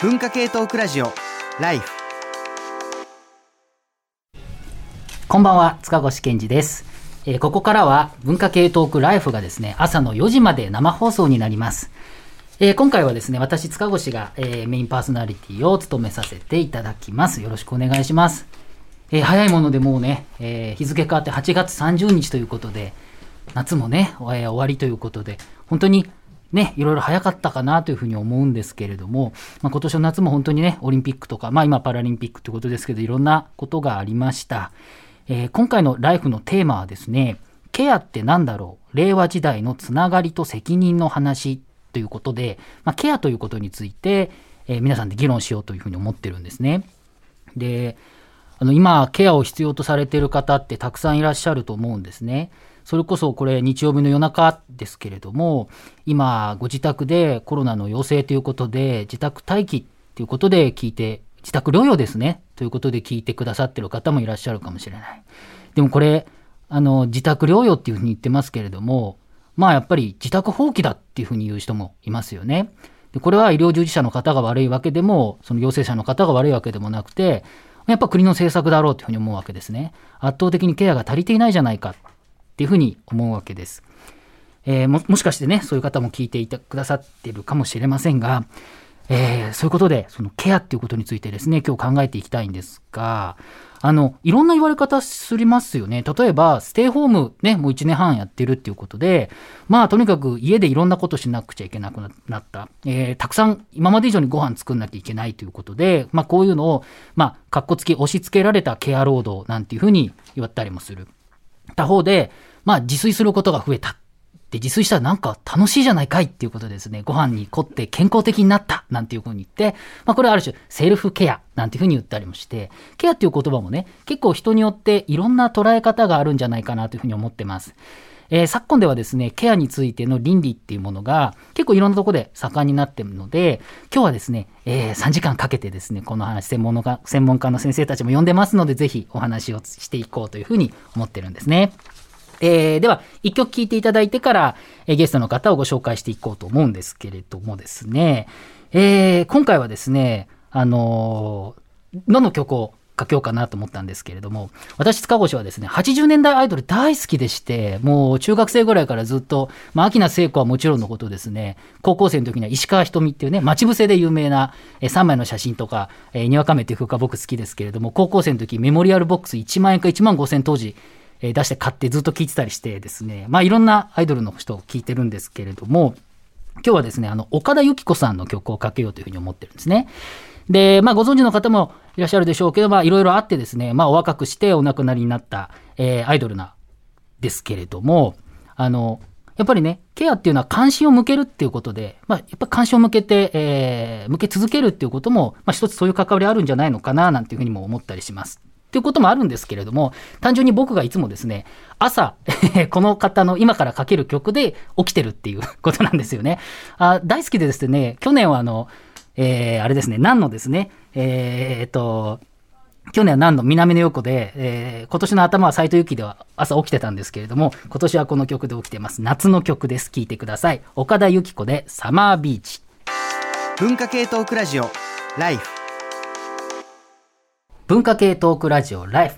文化系トークラジオライフこんばんは塚越健二です、えーここからは文化系トークライフがですね朝の4時まで生放送になりますえー今回はですね、私、塚越が、えーメインパーソナリティを務めさせていただきます。よろしくお願いします。えー早いものでもうね、えー日付変わって8月30日ということで、夏もね、終わりということで、本当にね、いろいろ早かったかなというふうに思うんですけれども、まあ、今年の夏も本当にね、オリンピックとか、まあ今パラリンピックということですけど、いろんなことがありました。えー今回のライフのテーマはですね、ケアってなんだろう？令和時代のつながりと責任の話ということで、まあ、ケアということについて、えー皆さんで議論しようというふうに思ってるんですね。で、あの今、ケアを必要とされている方ってたくさんいらっしゃると思うんですね。それこそこれ日曜日の夜中ですけれども、今ご自宅でコロナの陽性ということで自宅待機ということで聞いて、自宅療養ですねということで聞いてくださってる方もいらっしゃるかもしれない。でもこれ、あの自宅療養っていうふうに言ってますけれども、まあやっぱり自宅放棄だっていうふうに言う人もいますよね。でこれは医療従事者の方が悪いわけでも、その陽性者の方が悪いわけでもなくて、やっぱ国の政策だろうというふうに思うわけですね。圧倒的にケアが足りていないじゃないかっっていうふうに思うわけです。えーももしかしてね、そういう方も聞いていてくださってるかもしれませんが、えーそういうことで、そのケアっていうことについてですね、今日考えていきたいんですが、あの、いろんな言われ方すりますよね。例えば、ステイホームね、もう1年半やってるっていうことで、まあ、とにかく家でいろんなことしなくちゃいけなくなった。えーたくさん、今まで以上にご飯作んなきゃいけないということで、まあ、こういうのを、まあ、かっこつき押し付けられたケア労働なんていうふうに言われたりもする。他方で、まあ、自炊することが増えた。で、自炊したらなんか楽しいじゃないかいっていうことですね、ご飯に凝って健康的になったなんていうふうに言って、まあこれはある種セルフケアなんていうふうに言ったりもして、ケアっていう言葉もね、結構人によっていろんな捉え方があるんじゃないかなというふうに思ってます。えー昨今ではですね、ケアについての倫理っていうものが結構いろんなとこで盛んになってるので、今日はですね、えー3時間かけてですね、この話、専門の専門家の先生たちも呼んでますので、ぜひお話をしていこうというふうに思ってるんですね。えーでは、一曲聴いていただいてから、えーゲストの方をご紹介していこうと思うんですけれどもですね、えー今回はですね、あのーどの曲をかけようかなと思ったんですけれども、私、塚越はですね、80年代アイドル大好きでして、もう中学生ぐらいからずっと、まあ、秋名聖子はもちろんのことですね、高校生の時には石川ひとみっていうね、待ち伏せで有名なえー3枚の写真とか、えーにわかめっていう曲が僕好きですけれども、高校生の時メモリアルボックス1万円か1万5千当時、えー出して買ってずっと聴いてたりしてですね、まあいろんなアイドルの人を聴いてるんですけれども、今日はですね、あの、岡田由紀子さんの曲をかけようというふうに思ってるんですね。で、まあご存知の方もいらっしゃるでしょうけど、まあいろいろあってですね、まあお若くしてお亡くなりになった、えーアイドルな、ですけれども、あの、やっぱりね、ケアっていうのは関心を向けるっていうことで、まあ、やっぱ関心を向けて、えー向け続けるっていうことも、まあ、一つそういう関わりあるんじゃないのかな、なんていうふうにも思ったりします。っていうこともあるんですけれども、単純に僕がいつもですね、朝、この方の今からかける曲で起きてるっていうことなんですよね。あ大好きでですね、去年はあの、えーあれですね、何のですね、えーえっと、去年は何の南の横で、えー今年の頭は斎藤由貴では朝起きてたんですけれども、今年はこの曲で起きてます。夏の曲です。聴いてください。岡田由紀子でサマービーチ。文化系トークラジオライフ文化系トークラジオライフ。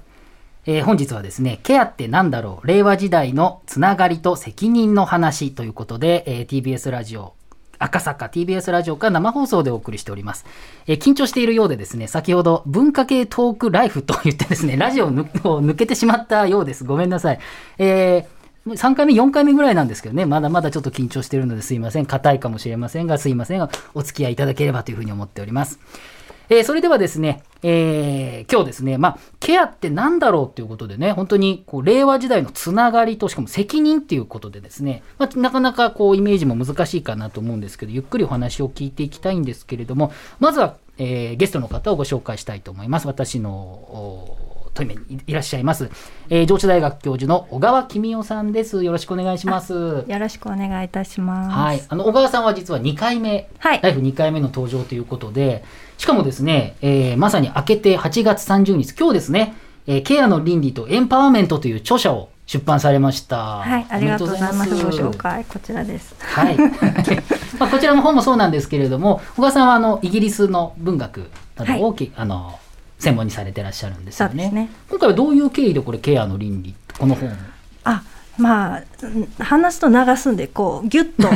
えー本日はですね、ケアってなんだろう？令和時代のつながりと責任の話ということで、えー TBS ラジオ、赤坂 TBS ラジオから生放送でお送りしております。えー緊張しているようでですね、先ほど文化系トークライフと言ってですね、ラジオを抜けてしまったようです。ごめんなさい。えー3回目、4回目ぐらいなんですけどね、まだまだちょっと緊張しているのですいません。硬いかもしれませんが、すいませんが、お付き合いいただければというふうに思っております。えーそれではですね、えー今日ですね、まあ、ケアってなんだろうっていうことでね、本当にこう令和時代のつながりと、しかも責任っていうことでですね、まあ、なかなかこうイメージも難しいかなと思うんですけど、ゆっくりお話を聞いていきたいんですけれども、まずは、えーゲストの方をご紹介したいと思います。私のおトイメにいらっしゃいます、えー上智大学教授の小川公夫さんです。よろしくお願いします。よろしくお願いいたします。はい、あの小川さんは実は2回目、はいライフ2回目の登場ということで、しかもですね、えーまさに明けて8月30日、今日ですね、えーケアの倫理とエンパワーメントという著者を出版されました。はい、ありがとうございます。ご紹介こちらです。はい。まあ、こちらの本もそうなんですけれども小川さんはあのイギリスの文学などをき、あの専門にされてらっしゃるんですよねそうですね今回はどういう経緯でこれケアの倫理この本あまあうん話すと流すんでこうギュッと。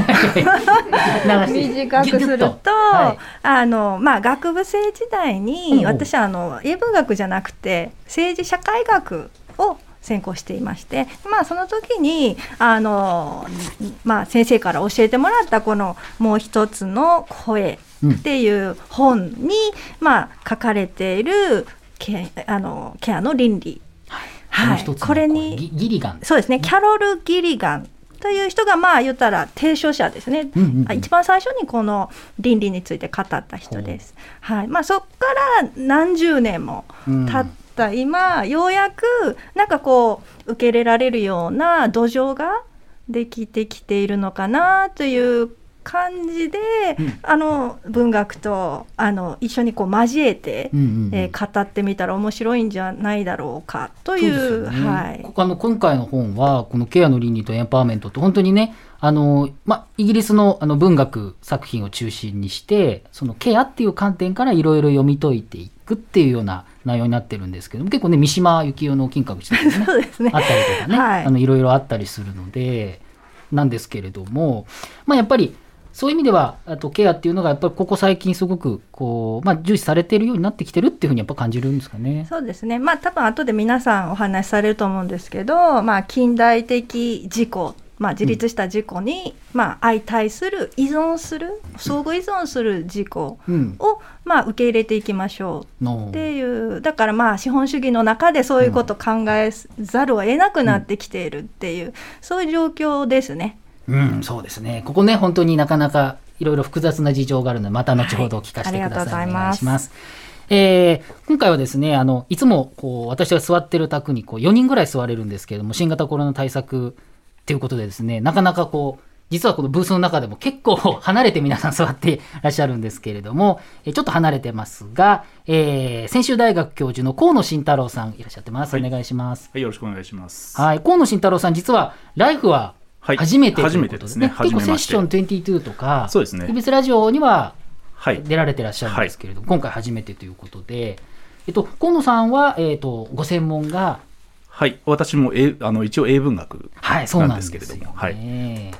短くするとはい。あのまあ学部生時代に、うん私はあの英文学じゃなくて政治社会学を専攻していましてまあその時にあの、まあ、先生から教えてもらったこの「もう一つの声」っていう本に、まあ、書かれているケあのケアの倫理はい。これにギギリガン。そうですね、キャロル・ギリガンという人が、まあ言ったら提唱者ですね、うんうんうん。あ一番最初にこの倫理について語った人です。はい。まあ、そこから何十年も経った今、ようやくなんかこう、受け入れられるような土壌ができてきているのかなという感じで、うん。あの文学とあの一緒にこう交えて、うんうんうん。えー語ってみたら面白いんじゃないだろうかというそうね。はい。こあの今回の本はこのケアの倫理とエンパワーメントって本当にねあの、ま、イギリスのあの文学作品を中心にしてそのケアっていう観点からいろいろ読み解いていくっていうような内容になってるんですけども結構ね三島由紀夫の金閣寺とかね ね。あったりとかね、はい。あのいろいろあったりするのでなんですけれども、まあ、やっぱりそういう意味ではあとケアっていうのがやっぱりここ最近すごくこう、まあ、重視されているようになってきてるっていうふうにやっぱ感じるんですかね。そうですね。まあ多分後で皆さんお話しされると思うんですけど、まあ近代的事故、まあ自立した事故に、まあ相対する依存する相互依存する事故うん、をまあ受け入れていきましょうっていうだからまあ資本主義の中でそういうことを考えざるを得なくなってきているっていう、そういう状況ですね。うん、そうですね。ここね、本当になかなかいろいろ複雑な事情があるので、また後ほど聞かせてください。はいありがとうございますお願いします。えー今回はですね、あの、いつも、こう、私が座ってる宅に、こう、4人ぐらい座れるんですけれども、新型コロナ対策っていうことでですね、なかなかこう、実はこのブースの中でも結構離れて皆さん座ってらっしゃるんですけれども、えーちょっと離れてますが、えー、専修大学教授の河野慎太郎さんいらっしゃってます。はいお願いします。はい、よろしくお願いします。はい、河野慎太郎さん、実は、ライフははい初めてというですね結構セッション22とか、そうですね TBS ラジオにははい。出られてらっしゃるんですけれども、今回初めてということで、えっと、河野さんは、えっと、ご専門が、はい。私も英あの一応英文学はい、そうなんですけれども、よはい。ね。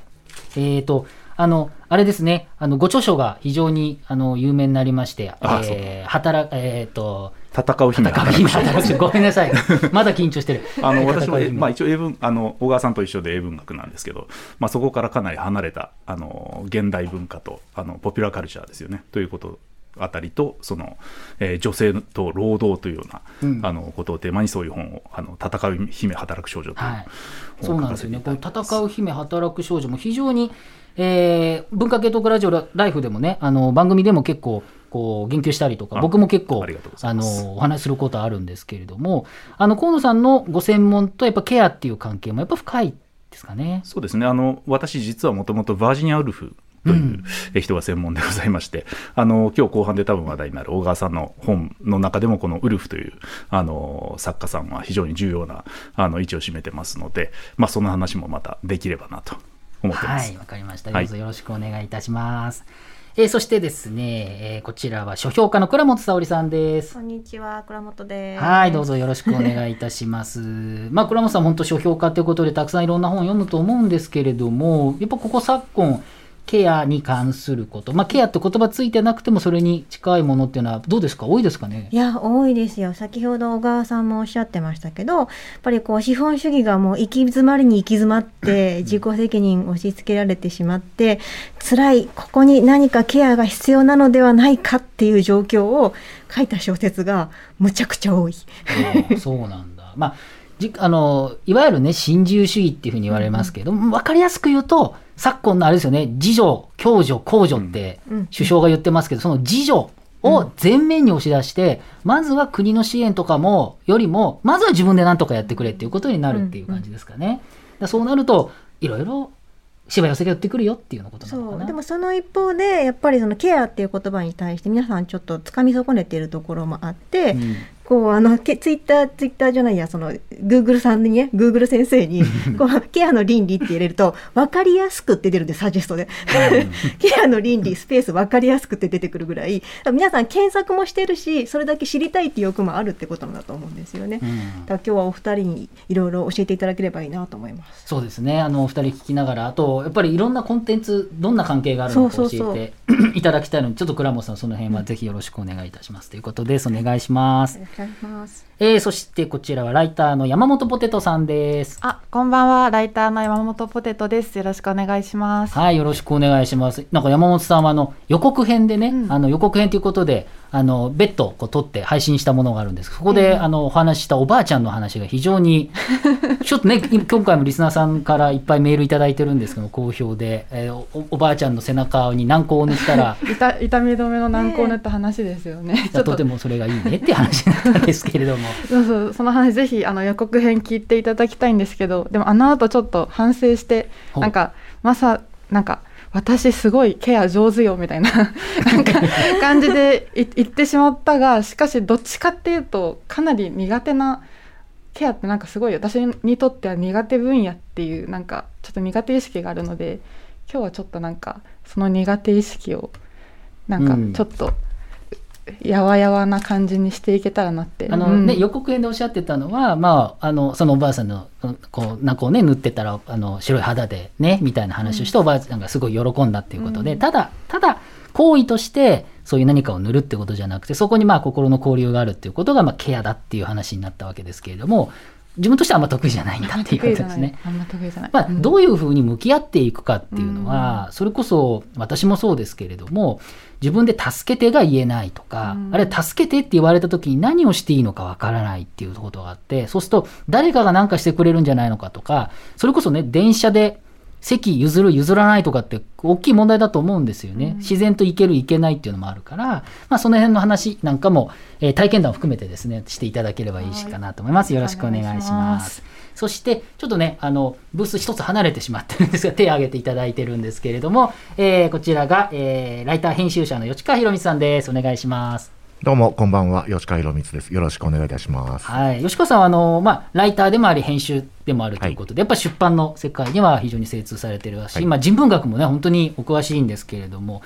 えっと、あの、あれですね、あの、ご著書が非常に、あの、有名になりまして、あえー、働く、えっと、戦う姫戦う姫働く。働く。ごめんなさい。まだ緊張してる。あの私も、まあ、一応英文あの小川さんと一緒で英文学なんですけど、まあ、そこからかなり離れたあの現代文化とあのポピュラーカルチャーですよね。ということあたりとその、えー女性と労働というような、うん。あのことをテーマにそういう本を「あの戦う姫働く少女」というはい、そ本をうなんですよね。書かせていたこのだいてます。戦う姫働く少女も非常に、えー文化系トークラジオラライフでもね、あの番組でも結構こう言及したりとか、あ僕も結構あのお話しすることあるんですけれども、あの河野さんのご専門とやっぱケアっていう関係もやっぱ深いですかね？そうですね。あの私実はもともとバージニア・ウルフというえ人が専門でございまして、あの今日後半で多分話題になる小川さんの本の中でもこのウルフというあの作家さんは非常に重要なあの位置を占めてますので、まあ、その話もまたできればなと思ってます。はい、わかりました。はいどうぞよろしくお願いいたします。えーそしてですね、えーこちらは書評家の倉本沙織さんですこ。んにちは、倉本です。はい、どうぞよろしくお願いいたします。まあ、倉本さん、本当書評家ということで、たくさんいろんな本を読むと思うんですけれども、やっぱここ昨今、ケアに関すること、まあ、ケアって言葉ついてなくても、それに近いものっていうのは、どうですか、多いですかね？い。や、多いですよ。先ほど小川さんもおっしゃってましたけど、やっぱりこう資本主義がもう行き詰まりに行き詰まって、自己責任押し付けられてしまって、辛い、ここに何かケアが必要なのではないかっていう状況を書いた小説がむちゃくちゃ多い。うんそうなんだ。まあじあのいわゆるね新自由主義っていうふうに言われますけど、分かりやすく言うと昨今のあれですよね自助共助公助ってうん。首相が言ってますけど、その自助を前面に押し出して、まずは国の支援とかもよりもまずは自分で何とかやってくれっていうことになるっていう感じですかね。だそうなるといろいろしわ寄せが寄ってくるよっていうことなのかな。そう。でもその一方でやっぱりそのケアっていう言葉に対して皆さんちょっとつかみ損ねているところもあって、うんこうあのけツイッターツイッターじゃないやそのグーグルさんにねグーグル先生に こうケアの倫理って入れると分かりやすくって出るんでサジェストで。ケアの倫理スペース分かりやすくって出てくるぐらい皆さん検索もしてるしそれだけ知りたいっていう欲もあるってことなんだと思うんですよね。うん。だから今日はお二人にいろいろ教えていただければいいなと思います。そうですね。あのお二人聞きながらあとやっぱりいろんなコンテンツどんな関係があるのか教えて いただきたいのでちょっと倉本さんその辺はぜひよろしくお願いいたします。ということですお願いします、よろしくお願いします。えー、そしてこちらはライターの山本ポテトさんですあ、こんばんは。ライターの山本ポテトです。よろしくお願いします。はい、よろしくお願いします。なんか山本さんはあの予告編でね、うんあの予告編ということで、あの別途こう撮って配信したものがあるんです。そこで、あのお話ししたおばあちゃんの話が非常に ちょっとね、今回もリスナーさんからいっぱいメールいただいてるんですけど好評で、えーおおばあちゃんの背中に軟膏を塗ったら。痛痛み止めの軟膏を塗った話ですよね。ちょっととてもそれがいいねっていう話だったんですけれども。そうそうその話ぜひあの予告編聞いていただきたいんですけど、でもあの後ちょっと反省してなんかまさなんか私すごいケア上手よみたいな なんか感じでい言ってしまったが、しかしどっちかっていうとかなり苦手なケアってなんかすごい私にとっては苦手分野っていうなんかちょっと苦手意識があるので今日はちょっとなんかその苦手意識をなんかうん。ちょっとやわやわな感じにしていけたらなって。あのうん。ね、予告編でおっしゃってたのは、まあ、あのそのおばあさんのこうなんかをね塗ってたらあの白い肌でねみたいな話をして、おばあちゃんがすごい喜んだっていうことで、うん。ただただ行為としてそういう何かを塗るってことじゃなくてそこにまあ心の交流があるっていうことがまあケアだっていう話になったわけですけれども自分としてはあんま得意じゃないんだっていうことですね。あんま得意じゃない。まあ、うん。どういうふうに向き合っていくかっていうのは、それこそ私もそうですけれども自分で助けてが言えないとか、うん。あるいは助けてって言われた時に何をしていいのかわからないっていうことがあってそうすると誰かが何かしてくれるんじゃないのかとかそれこそね電車で席譲る譲らないとかって大きい問題だと思うんですよね、自然と行ける行けないっていうのもあるから、まあ、その辺の話なんかも、えー体験談を含めてですねしていただければいいしかなと思います、よろしくお願いしますそしてちょっとねあのブース一つ離れてしまってるんですが手を挙げていただいてるんですけれども、えーこちらが、えーライター編集者の吉川博光さんです。お願いします。どうもこんばんは吉川博光です。よろしくお願いいたします。はい、吉川さんはあの、まあ、ライターでもあり編集でもあるということで、やっぱり出版の世界には非常に精通されてるし、はい。まあ、人文学もね本当にお詳しいんですけれども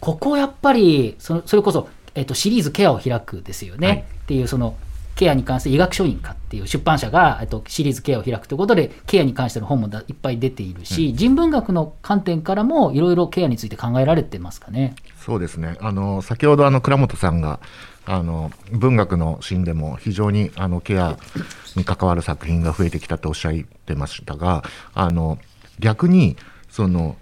ここやっぱりそそれこそ、えっと、シリーズ「ケアを開く」ですよね、はい。っていうそのケアに関して医学書院かっていう出版社が、えっと、シリーズケアを開くということでケアに関しての本もだいっぱい出ているし、人文学の観点からもいろいろケアについて考えられてますかね。そうですねあの先ほどあの倉本さんがあの文学のシーンでも非常にあのケアに関わる作品が増えてきたとおっしゃってましたがあの逆にその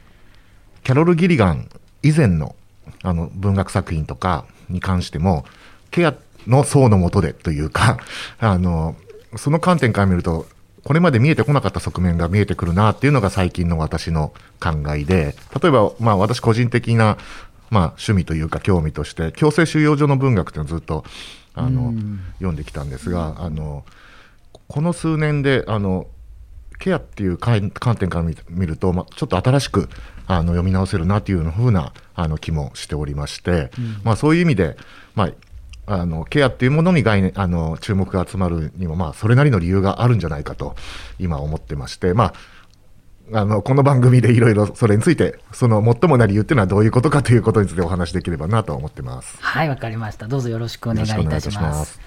キャロル・ギリガン以前のあの文学作品とかに関してもケアの層の下でというか あのその観点から見るとこれまで見えてこなかった側面が見えてくるなっていうのが最近の私の考えで例えば、まあ、私個人的な、まあ、趣味というか興味として強制収容所の文学っていうのをずっとあの読んできたんですがあのこの数年であのケアっていう観観点から見見ると、まあ、ちょっと新しくあの読み直せるなというふうなあの気もしておりまして、まあ、そういう意味で、まあ、あのケアっていうものに概念あの注目が集まるにも、まあ、それなりの理由があるんじゃないかと今思ってまして、まあ、あのこの番組でいろいろそれについてその最もな理由っていうのはどういうことかということについてお話しできればなと思ってます。はい、わかりました。どうぞよろしくお願いいたします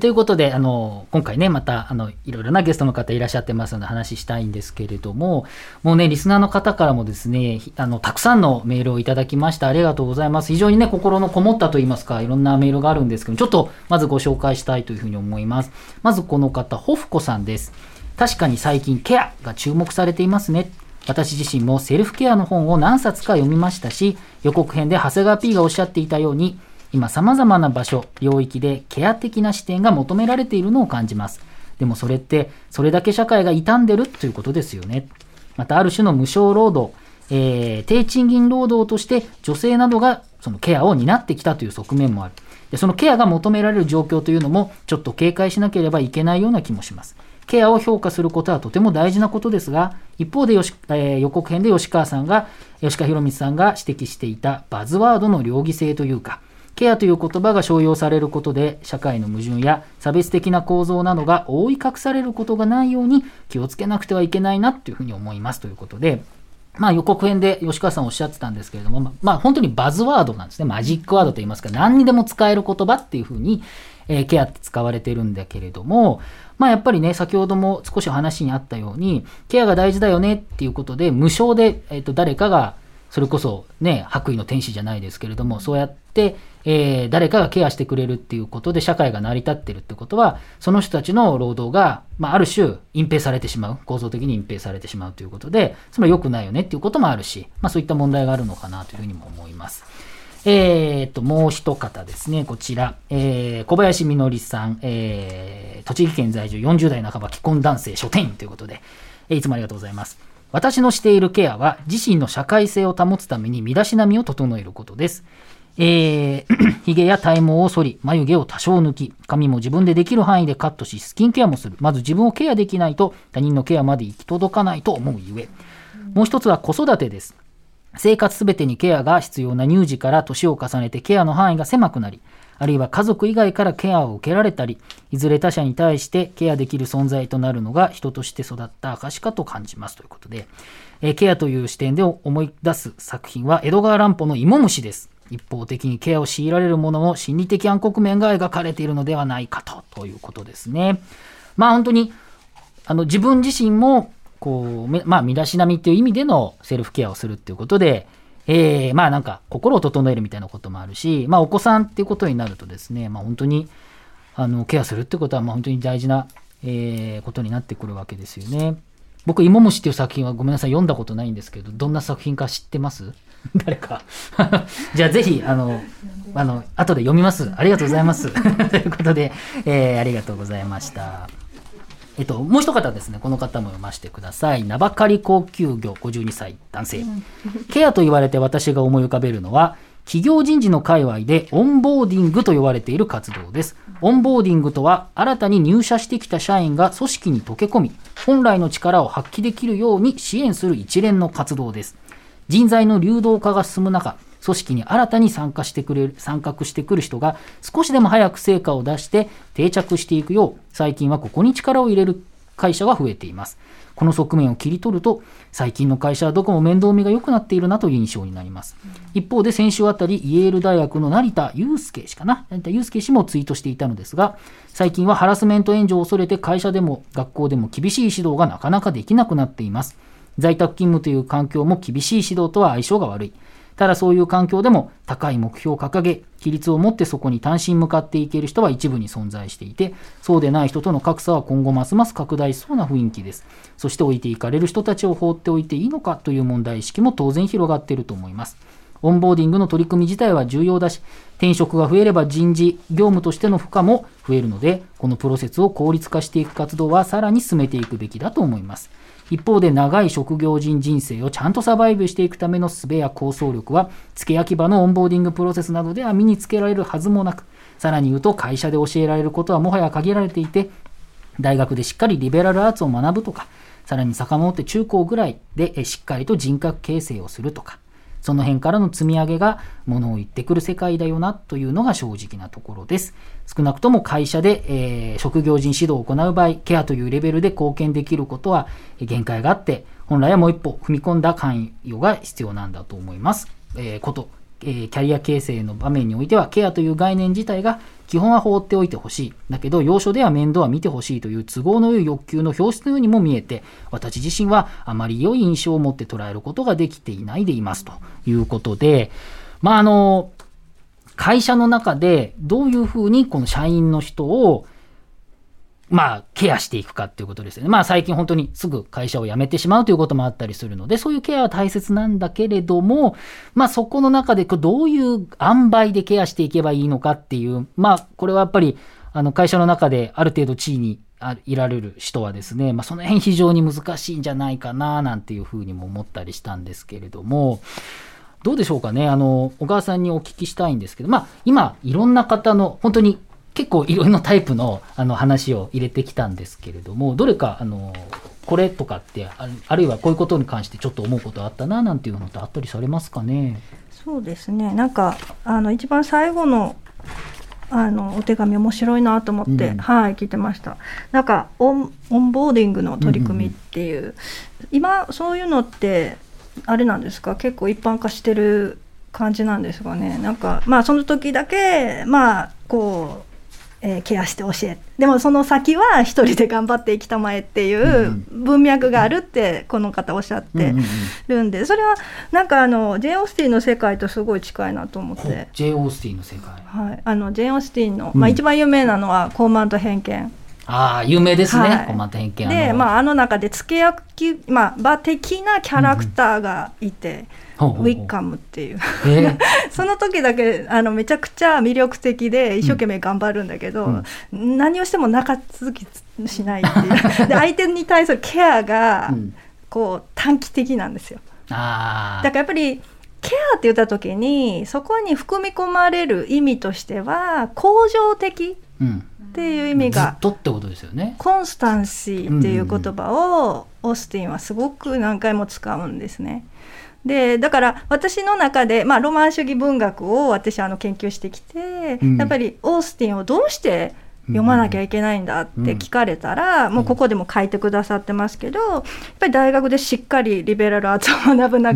ということで、あの、今回ね、また、あの、いろいろなゲストの方いらっしゃってますので話したいんですけれども、もうね、リスナーの方からもですね、あの、たくさんのメールをいただきました。ありがとうございます。非常にね、心のこもったといいますか、いろんなメールがあるんですけど、ちょっと、まずご紹介したいというふうに思います。まずこの方、ホフコさんです。確かに最近、ケアが注目されていますね。私自身もセルフケアの本を何冊か読みましたし、予告編で長谷川 P がおっしゃっていたように、今様々な場所、領域でケア的な視点が求められているのを感じます。でもそれって、それだけ社会が傷んでるということですよね。またある種の無償労働、えー低賃金労働として女性などがそのケアを担ってきたという側面もある。でそのケアが求められる状況というのもちょっと警戒しなければいけないような気もします。ケアを評価することはとても大事なことですが、一方でよし、えー予告編で吉川さんが、吉川博光さんが指摘していたバズワードの両義性というか、ケアという言葉が商用されることで社会の矛盾や差別的な構造などが覆い隠されることがないように気をつけなくてはいけないなというふうに思いますということで、まあ、予告編で吉川さんおっしゃってたんですけれども、まあ、本当にバズワードなんですね。マジックワードといいますか、何にでも使える言葉っていうふうに、えーケアって使われてるんだけれども、まあやっぱりね、先ほども少し話にあったように、ケアが大事だよねっていうことで、無償で、えっ、と、誰かが、それこそね、白衣の天使じゃないですけれども、そうやって、えー誰かがケアしてくれるっていうことで社会が成り立ってるってことは、その人たちの労働が、まあ、ある種隠蔽されてしまう、構造的に隠蔽されてしまうということで、つまり良くないよねっていうこともあるし、まあそういった問題があるのかなというふうにも思います。えー、と、もう一方ですね、こちら、えー小林みのりさん、えー栃木県在住40代半ば既婚男性書店員ということで、えーいつもありがとうございます。私のしているケアは、自身の社会性を保つために身だしなみを整えることです。えー、髭や体毛を剃り、眉毛を多少抜き、髪も自分でできる範囲でカットし、スキンケアもする。まず自分をケアできないと、他人のケアまで行き届かないと思うゆえ。もう一つは子育てです。生活すべてにケアが必要な乳児から年を重ねてケアの範囲が狭くなり、あるいは家族以外からケアを受けられたり、いずれ他者に対してケアできる存在となるのが人として育った証かと感じますということで、えーケアという視点で思い出す作品は江戸川乱歩の芋虫です。一方的にケアを強いられるものの心理的暗黒面が描かれているのではないかとということですね。まあ本当にあの自分自身もこうまあ身だしなみっていう意味でのセルフケアをするっていうことで、えーまあなんか心を整えるみたいなこともあるし、まあお子さんっていうことになるとですね、まあ本当にあのケアするってことはまあ本当に大事な、えーことになってくるわけですよね。僕、芋虫っていう作品はごめんなさい、読んだことないんですけど、どんな作品か知ってます？誰か。じゃあぜひ、あの、あの、後で読みます。ありがとうございます。ということで、えーありがとうございました。えっと、もう一方ですね、この方も読ませてください。名ばかり高級魚52歳男性。ケアと言われて私が思い浮かべるのは、企業人事の界隈でオンボーディングと呼ばれている活動です。オンボーディングとは、新たに入社してきた社員が組織に溶け込み、本来の力を発揮できるように支援する一連の活動です。人材の流動化が進む中、組織に新たに参加してくれる、参画してくる人が少しでも早く成果を出して定着していくよう、最近はここに力を入れる会社が増えています。この側面を切り取ると、最近の会社はどこも面倒見が良くなっているなという印象になります。一方で先週あたり、イェール大学の成田祐介氏かな？成田祐介氏もツイートしていたのですが、最近はハラスメント援助を恐れて会社でも学校でも厳しい指導がなかなかできなくなっています。在宅勤務という環境も厳しい指導とは相性が悪い。ただそういう環境でも高い目標を掲げ、規律を持ってそこに単身向かっていける人は一部に存在していて、そうでない人との格差は今後ますます拡大しそうな雰囲気です。そして置いていかれる人たちを放っておいていいのかという問題意識も当然広がっていると思います。オンボーディングの取り組み自体は重要だし、転職が増えれば人事、業務としての負荷も増えるので、このプロセスを効率化していく活動はさらに進めていくべきだと思います。一方で長い職業人人生をちゃんとサバイブしていくための術や構想力は、付け焼き刃のオンボーディングプロセスなどでは身につけられるはずもなく、さらに言うと会社で教えられることはもはや限られていて、大学でしっかりリベラルアーツを学ぶとか、さらに遡って中高ぐらいでしっかりと人格形成をするとか、その辺からの積み上げが物を言ってくる世界だよなというのが正直なところです。少なくとも会社で、えー職業人指導を行う場合、ケアというレベルで貢献できることは限界があって、本来はもう一歩踏み込んだ関与が必要なんだと思います。えーこと、えーキャリア形成の場面においては、ケアという概念自体が基本は放っておいてほしい。だけど、要所では面倒は見てほしいという都合の良い欲求の表出のようにも見えて、私自身はあまり良い印象を持って捉えることができていないでいますということで、まあ、あの、会社の中でどういうふうにこの社員の人をまあ、ケアしていくかっていうことですよね。まあ、最近本当にすぐ会社を辞めてしまうということもあったりするので、そういうケアは大切なんだけれども、まあ、そこの中でこうどういう塩梅でケアしていけばいいのかっていう、まあ、これはやっぱり、あの、会社の中である程度地位にいられる人はですね、まあ、その辺非常に難しいんじゃないかな、なんていうふうにも思ったりしたんですけれども、どうでしょうかね。あの、小川さんにお聞きしたいんですけど、まあ、今、いろんな方の、本当に結構いろんなタイプのあの話を入れてきたんですけれども、どれか、あの、これとかって、ああるいはこういうことに関してちょっと思うことあったな、なんていうのってあったりされますかね？そうですね。なんかあの一番最後のあのお手紙面白いなと思って、うん。はい聞いてました。なんかオンオンボーディングの取り組みっていう,、今そういうのってあれなんですか？結構一般化してる感じなんですかね？なんかまあその時だけまあこうえーケアして教えでもその先は一人で頑張って生きたまえっていう文脈があるってこの方おっしゃってるんでそれはなんかあのジェーン・オースティンの世界とすごい近いなと思っほて。ジェイ・オースティンの世界。はい、あのジェーン・オースティンの、うん。まあ、一番有名なのは「高慢と偏見」ああ有名ですね、はい。コマント偏見。で、あのまあ、あの中で付け焼き、まあ、場的なキャラクターがいて、ウィッカムっていう。えー。その時だけあのめちゃくちゃ魅力的で一生懸命頑張るんだけど、何をしても中続きしないっていう。で相手に対するケアがうん。こう短期的なんですよ。あだからやっぱりケアって言った時にそこに含み込まれる意味としては恒常的うん、っていう意味ずっがとってことですよね。コンスタンシーっていう言葉をオースティンはすごく何回も使うんですね。でだから私の中で、まあ、ロマン主義文学を私あの研究してきて、うん。やっぱりオースティンをどうして読まなきゃいけないんだって聞かれたら、もうここでも書いてくださってますけどやっぱり大学でしっかりリベラルアーツを学ぶな、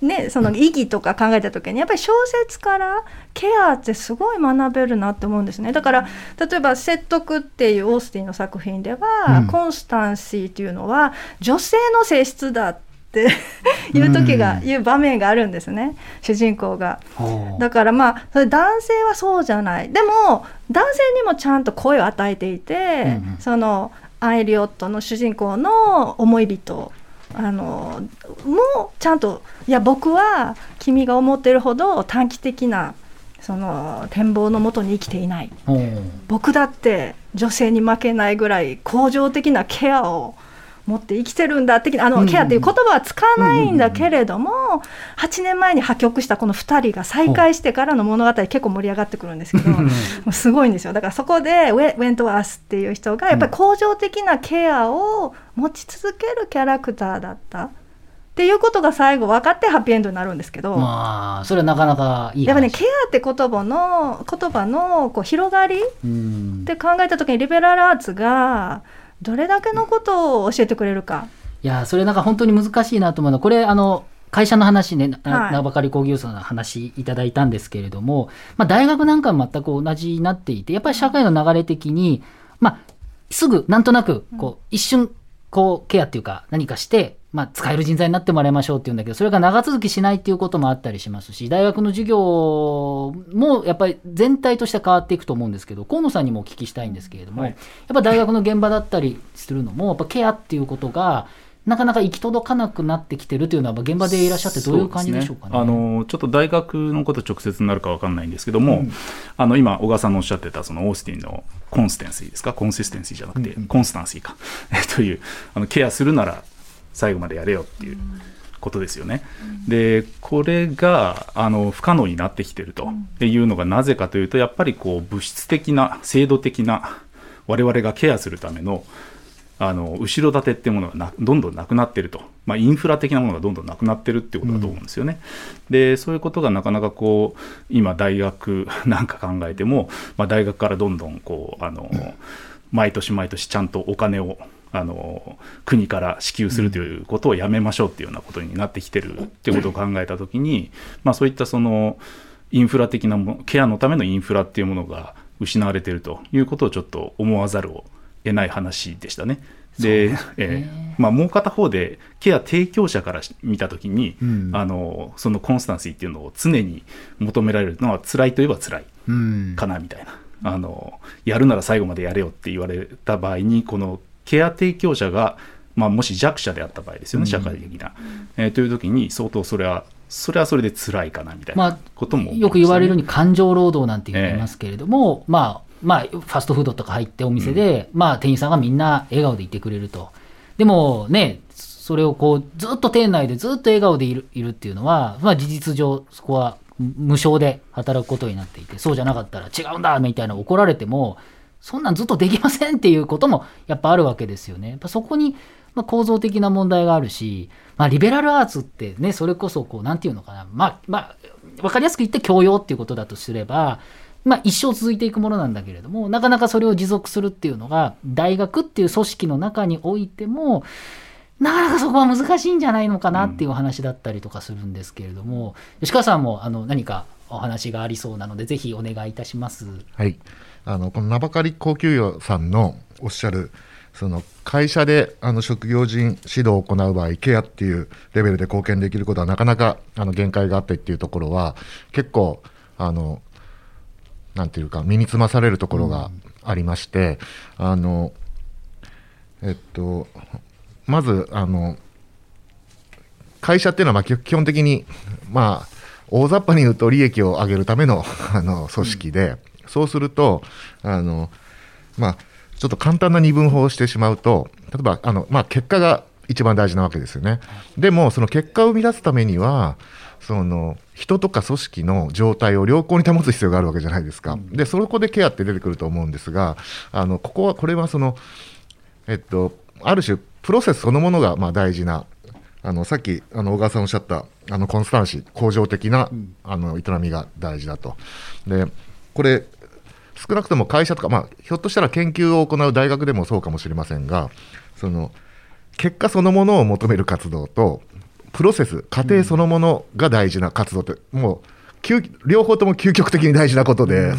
ね、その意義とか考えた時にやっぱり小説からケアってすごい学べるなって思うんですね。だから例えば「説得」っていうオースティンの作品では、うん。コンスタンシーっていうのは女性の性質だっていう時が、いう場面があるんですね主人公が。だからまあそれ男性はそうじゃない。でも男性にもちゃんと声を与えていて、うんうん。そのアンエリオットの主人公の思い人あのもちゃんといや僕は君が思ってるほど短期的なその展望のもとに生きていない。僕だって女性に負けないぐらい恒常的なケアを持って生きてるんだ的なあの、ケアっていう言葉は使わないんだけれども、8年前に破局したこの2人が再会してからの物語結構盛り上がってくるんですけど、もうすごいんですよ。だからそこでウェウェントワースっていう人がやっぱり恒常的なケアを持ち続けるキャラクターだったっていうことが最後分かってハッピーエンドになるんですけど。まあそれはなかなかいい話。やっぱね、ケアって言葉の言葉のこう広がりうん。って考えた時にリベラルアーツがどれだけのことを教えてくれるか。いやそれなんか本当に難しいなと思うのはこれあの会社の話ね、なはい名ばかり工業者の話いただいたんですけれども、まあ、大学なんかも全く同じになっていてやっぱり社会の流れ的に、まあ、すぐなんとなくこう一瞬こうケアっていうか何かして、まあ、使える人材になってもらいましょうっていうんだけどそれが長続きしないっていうこともあったりしますし大学の授業もやっぱり全体として変わっていくと思うんですけど河野さんにもお聞きしたいんですけれども、はい。やっぱ大学の現場だったりするのもやっぱケアっていうことがなかなか行き届かなくなってきてるというのは現場でいらっしゃってどういう感じでしょうかね。ね。あのちょっと大学のこと直接になるかわかんないんですけども、あの今小川さんのおっしゃってたそのオースティンのコンステンシーですか？コンシステンシーじゃなくて、コンスタンシーか。というあのケアするなら最後までやれよっていうことですよね。でこれがあの不可能になってきてるというのがなぜかというとやっぱりこう物質的な制度的な我々がケアするためのあの後ろ盾っていうものがなどんどんなくなってると、まあ、インフラ的なものがどんどんなくなってるってことだと思うんですよね。でそういうことがなかなかこう今大学 なんか考えても、まあ、大学からどんどんこうあの毎年毎年ちゃんとお金をあの国から支給するということをやめましょうっていうようなことになってきてるっていうことを考えたときに、まあ、そういったそのインフラ的なもケアのためのインフラっていうものが失われてるということをちょっと思わざるを得ない話でしたね。で、えーまあ、もう片方でケア提供者から見たときに、うん。あのそのコンスタンシーっていうのを常に求められるのは辛いといえば辛いうん。かなみたいな、あのやるなら最後までやれよって言われた場合にこのケア提供者が、まあ、もし弱者であった場合ですよね、社会的な、えーという時に相当それはそれはそれで辛いかなみたいまあなことも、よく言われるように感情労働なんて言ってますけれども、まあ、まあ、ファストフードとか入ってお店で、まあ、店員さんがみんな笑顔でいてくれると。でもね、それをこう、ずっと店内でずっと笑顔でいるいるっていうのは、まあ、事実上、そこは無償で働くことになっていて、そうじゃなかったら違うんだみたいな怒られても、そんなんずっとできませんっていうこともやっぱあるわけですよね。やっぱそこに、まあ、構造的な問題があるし、まあ、リベラルアーツってね、それこそこう、なんていうのかな、まあ、まあ、分かりやすく言って教養っていうことだとすれば、まあ、一生続いていくものなんだけれどもなかなかそれを持続するっていうのが大学っていう組織の中においてもなかなかそこは難しいんじゃないのかなっていうお話だったりとかするんですけれども、吉川さんもあの何かお話がありそうなのでぜひお願いいたします。はい、あのこの名ばかり高級魚さんのおっしゃるその会社であの職業人指導を行う場合ケアっていうレベルで貢献できることはなかなかあの限界があってっていうところは結構あのなんていうか身につまされるところがありまして、あのえっとまずあの会社っていうのはまあ基基本的にまあ大雑把に言うと利益を上げるための あの組織で、そうするとあのまあちょっと簡単な二分法をしてしまうと例えばあの、まあ、結果が一番大事なわけですよね。でもその結果を生み出すためにはその人とか組織の状態を良好に保つ必要があるわけじゃないですか。でそこでケアって出てくると思うんですがあのここはこれはそのえっとある種プロセスそのものがまあ大事なあのさっきあの小川さんおっしゃったあのコンスタンシー向上的な、あの営みが大事だと。でこれ少なくとも会社とか、まあ、ひょっとしたら研究を行う大学でもそうかもしれませんがその結果そのものを求める活動とプロセス過程そのものが大事な活動って、もう究両方とも究極的に大事なことで、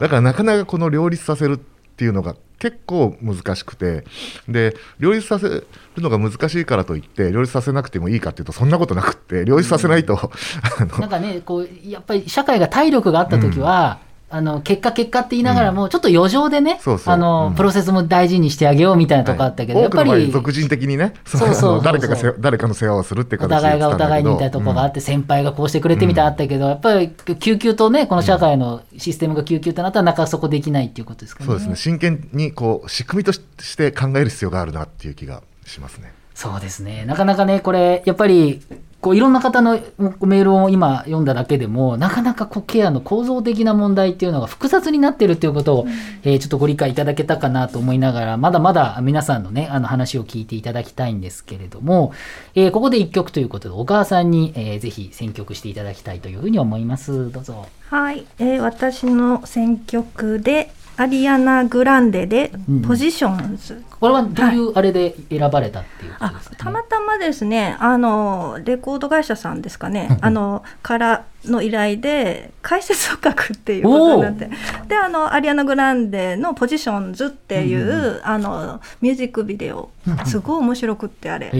だからなかなかこの両立させるっていうのが結構難しくてで両立させるのが難しいからといって両立させなくてもいいかっていうとそんなことなくって両立させないと、あのなんかね、こう、やっぱり社会が体力があった時は、あの、結果結果って言いながらも、ちょっと余剰でね、そうそう。あの、うん。プロセスも大事にしてあげようみたいなとこあったけど、やっぱり、俗人的にねそうそう。誰かがせ誰かの世話をするって形でや互いがお互いにみたいなとこがあって、先輩がこうしてくれてみたいなのあったけど、やっぱり、救急とね、この社会のシステムが救急となったら、なかなかそこできないっていうことですかね。そうですね。真剣にこう仕組みとして考える必要があるなっていう気がしますね。そうですね。なかなかね、これ、やっぱり、こういろんな方のメールを今読んだだけでも、なかなかこうケアの構造的な問題っていうのが複雑になってるっていうことを、えーちょっとご理解いただけたかなと思いながら、まだまだ皆さんのね、あの話を聞いていただきたいんですけれども、えーここで一曲ということで、小川さんに、えーぜひ選曲していただきたいというふうに思います。どうぞ。はい、えー私の選曲でアリアナ・グランデでうんポジションズ、これはどういうあれで選ばれたっていうことあですか、ね？たまたまですねあのレコード会社さんですかね。あのからの依頼で解説を書くっていうことになって。であのアリアナ・グランデの「ポジションズ」っていう、あのミュージックビデオすごい面白くってあれ。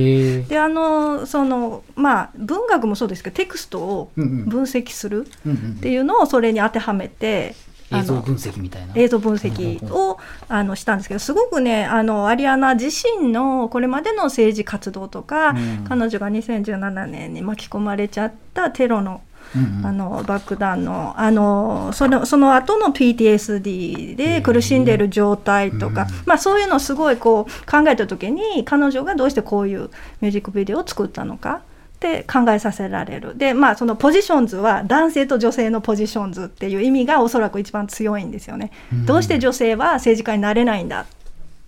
であのそのまあ文学もそうですけどテクストをうんうん。分析するうんうんっていうのをそれに当てはめて、あの映像分析みたいな。映像分析をあのしたんですけどすごくねあのアリアナ自身のこれまでの政治活動とか、うん。彼女が2017年に巻き込まれちゃったテロのうんうん。あの爆弾のあのそのその後の PTSD で苦しんでいる状態とか、まあ、そういうのをすごいこう考えた時に彼女がどうしてこういうミュージックビデオを作ったのか。って考えさせられる。でまあそのポジションズは男性と女性のポジションズっていう意味がおそらく一番強いんですよね。どうして女性は政治家になれないんだ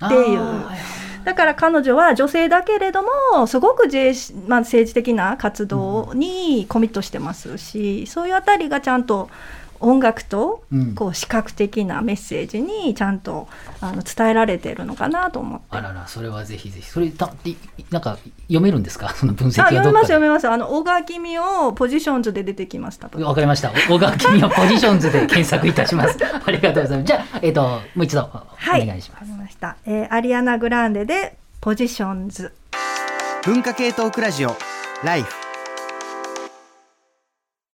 っていう。だから彼女は女性だけれどもすごくまあ、政治的な活動にコミットしてますし、そういうあたりがちゃんと音楽とうんこう視覚的なメッセージにちゃんとあの伝えられてるのかなと思って。あらら、それはぜひぜひ。それ、たいなんか、読めるんですか？その分析あはどっかで。読めます読めますあの小川君をポジションズで出てきましたとわかりました。小川君のポジションズで検索いたします。ありがとうございます。じゃあ、えっ、と、もう一度、はいお願いします。わかりました、えーアリアナ・グランデでポジションズ文化系トークラジオライフ